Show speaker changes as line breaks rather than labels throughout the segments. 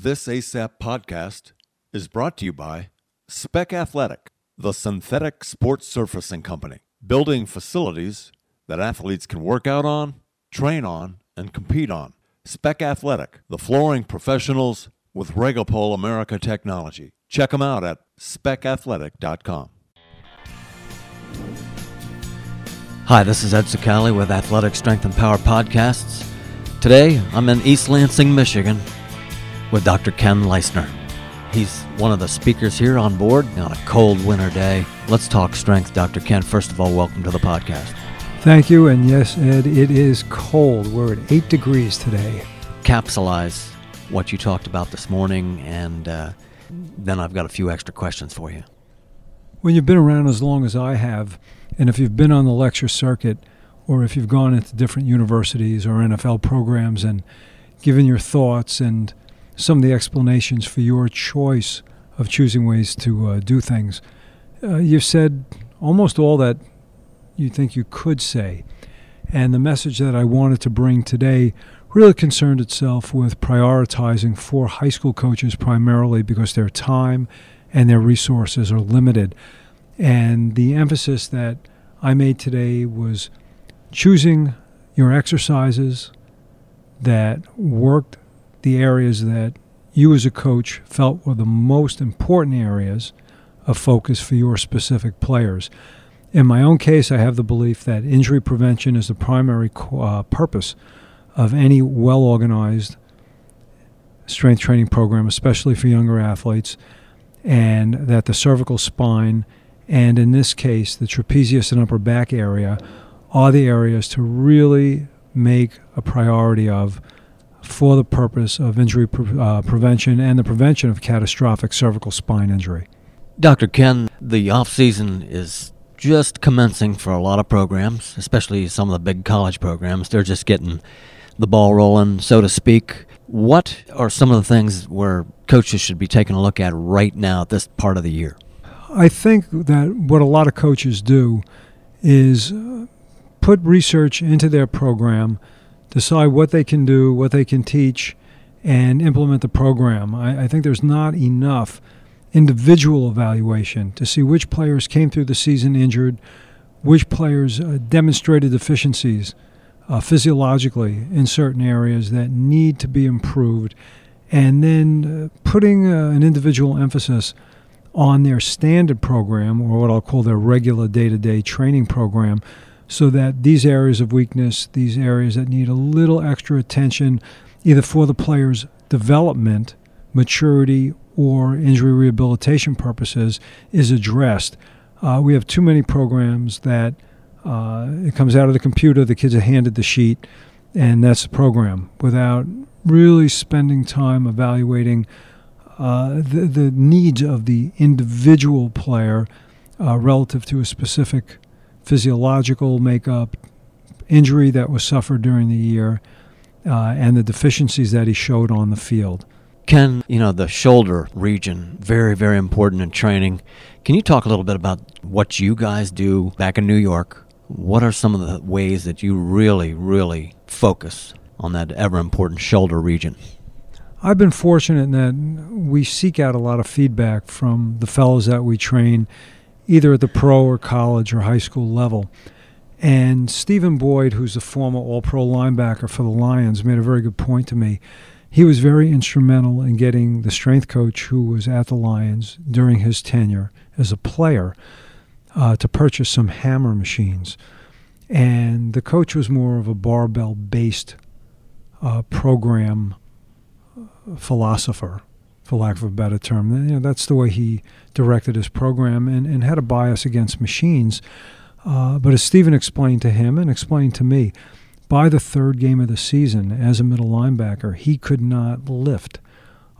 This ASAP podcast is brought to you by Spec Athletic, the synthetic sports surfacing company, building facilities that athletes can work out on, train on, and compete on. Spec Athletic, the flooring professionals with Regupol America technology. Check them out at specathletic.com.
Hi, this is Ed Sicali with Athletic Strength and Power Podcasts. Today, I'm in East Lansing, Michigan with Dr. Ken Leistner. He's one of the speakers here on board on a cold winter day. Let's talk strength, Dr. Ken. First of all, welcome to the podcast.
Thank you. And yes, Ed, it is cold. We're at 8 degrees today.
Capsulize what you talked about this morning, and uh, then I've got a few extra questions for you.
When you've been around as long as I have, and if you've been on the lecture circuit, or if you've gone into different universities or NFL programs and given your thoughts and some of the explanations for your choice of choosing ways to uh, do things, uh, you've said almost all that you think you could say. And the message that I wanted to bring today really concerned itself with prioritizing for high school coaches primarily because their time and their resources are limited. And the emphasis that I made today was choosing your exercises that worked the areas that you as a coach felt were the most important areas of focus for your specific players. In my own case, I have the belief that injury prevention is the primary uh, purpose of any well organized strength training program, especially for younger athletes, and that the cervical spine, and in this case, the trapezius and upper back area, are the areas to really make a priority of for the purpose of injury pre- uh, prevention and the prevention of catastrophic cervical spine injury.
Dr. Ken, the off season is just commencing for a lot of programs, especially some of the big college programs. They're just getting the ball rolling, so to speak. What are some of the things where coaches should be taking a look at right now at this part of the year?
I think that what a lot of coaches do is uh, put research into their program, decide what they can do, what they can teach, and implement the program. I, I think there's not enough individual evaluation to see which players came through the season injured, which players uh, demonstrated deficiencies uh, physiologically in certain areas that need to be improved, and then uh, putting uh, an individual emphasis on their standard program or what I'll call their regular day to day training program so that these areas of weakness, these areas that need a little extra attention, either for the player's development, maturity, or injury rehabilitation purposes, is addressed. Uh, we have too many programs that uh, it comes out of the computer, the kids are handed the sheet, and that's the program without really spending time evaluating uh, the, the needs of the individual player uh, relative to a specific physiological makeup, injury that was suffered during the year, uh, and the deficiencies that he showed on the field.
Ken, you know, the shoulder region, very, very important in training. Can you talk a little bit about what you guys do back in New York? What are some of the ways that you really, really focus on that ever important shoulder region?
I've been fortunate in that we seek out a lot of feedback from the fellows that we train either at the pro or college or high school level. And Stephen Boyd, who's a former All Pro linebacker for the Lions, made a very good point to me. He was very instrumental in getting the strength coach who was at the Lions during his tenure as a player uh, to purchase some hammer machines. And the coach was more of a barbell based uh, program uh, philosopher for lack of a better term. You know, that's the way he directed his program and, and had a bias against machines. Uh, but as Stephen explained to him and explained to me, by the third game of the season, as a middle linebacker, he could not lift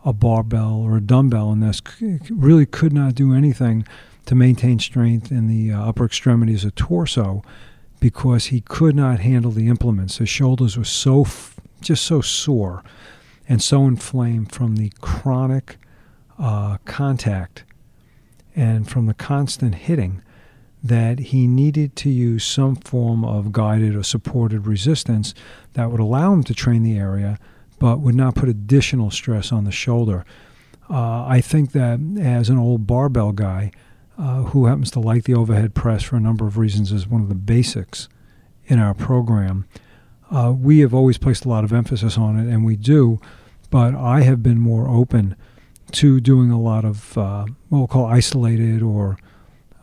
a barbell or a dumbbell, and this really could not do anything to maintain strength in the uh, upper extremities of torso because he could not handle the implements. His shoulders were so just so sore and so inflamed from the chronic uh, contact and from the constant hitting that he needed to use some form of guided or supported resistance that would allow him to train the area but would not put additional stress on the shoulder. Uh, I think that as an old barbell guy uh, who happens to like the overhead press for a number of reasons is one of the basics in our program. Uh, we have always placed a lot of emphasis on it, and we do, but I have been more open to doing a lot of uh, what we'll call isolated or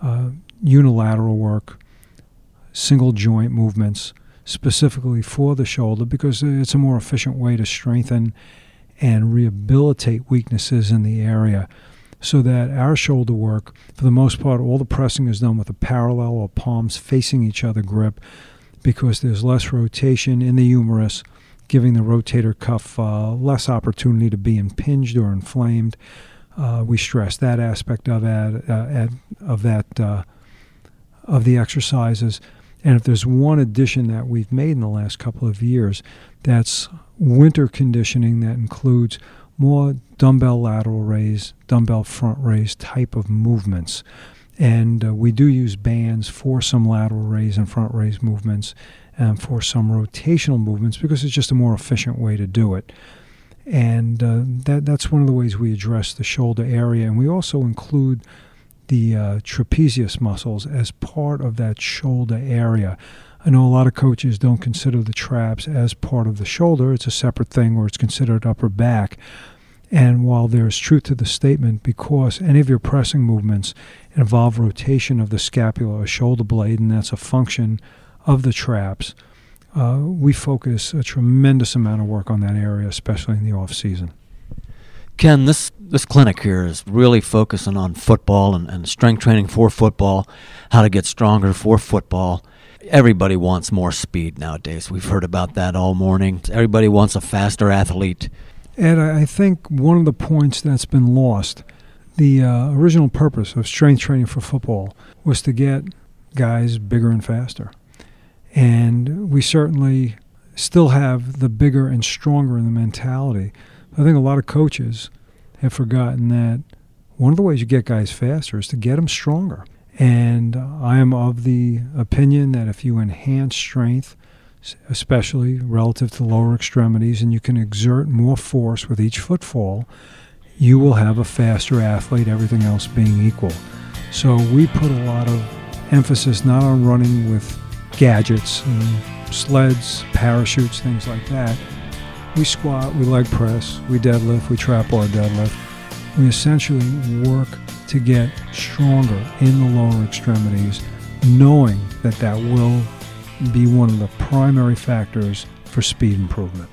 uh, unilateral work, single joint movements, specifically for the shoulder, because it's a more efficient way to strengthen and rehabilitate weaknesses in the area. So that our shoulder work, for the most part, all the pressing is done with a parallel or palms facing each other grip because there's less rotation in the humerus, giving the rotator cuff uh, less opportunity to be impinged or inflamed. Uh, we stress that aspect of that, uh, of that uh, of the exercises. And if there's one addition that we've made in the last couple of years, that's winter conditioning that includes more dumbbell lateral raise, dumbbell front raise type of movements. And uh, we do use bands for some lateral raise and front raise movements and for some rotational movements because it's just a more efficient way to do it. And uh, that, that's one of the ways we address the shoulder area. And we also include the uh, trapezius muscles as part of that shoulder area. I know a lot of coaches don't consider the traps as part of the shoulder, it's a separate thing or it's considered upper back. And while there's truth to the statement, because any of your pressing movements involve rotation of the scapula or shoulder blade, and that's a function of the traps, uh, we focus a tremendous amount of work on that area, especially in the off season.
Ken, this this clinic here is really focusing on football and, and strength training for football, how to get stronger for football. Everybody wants more speed nowadays. We've heard about that all morning. Everybody wants a faster athlete.
And I think one of the points that's been lost, the uh, original purpose of strength training for football was to get guys bigger and faster. And we certainly still have the bigger and stronger in the mentality. I think a lot of coaches have forgotten that one of the ways you get guys faster is to get them stronger. And I am of the opinion that if you enhance strength, especially relative to lower extremities, and you can exert more force with each footfall, you will have a faster athlete, everything else being equal. So we put a lot of emphasis not on running with gadgets and sleds, parachutes, things like that. We squat, we leg press, we deadlift, we trap bar deadlift. We essentially work to get stronger in the lower extremities, knowing that that will be one of the primary factors for speed improvement.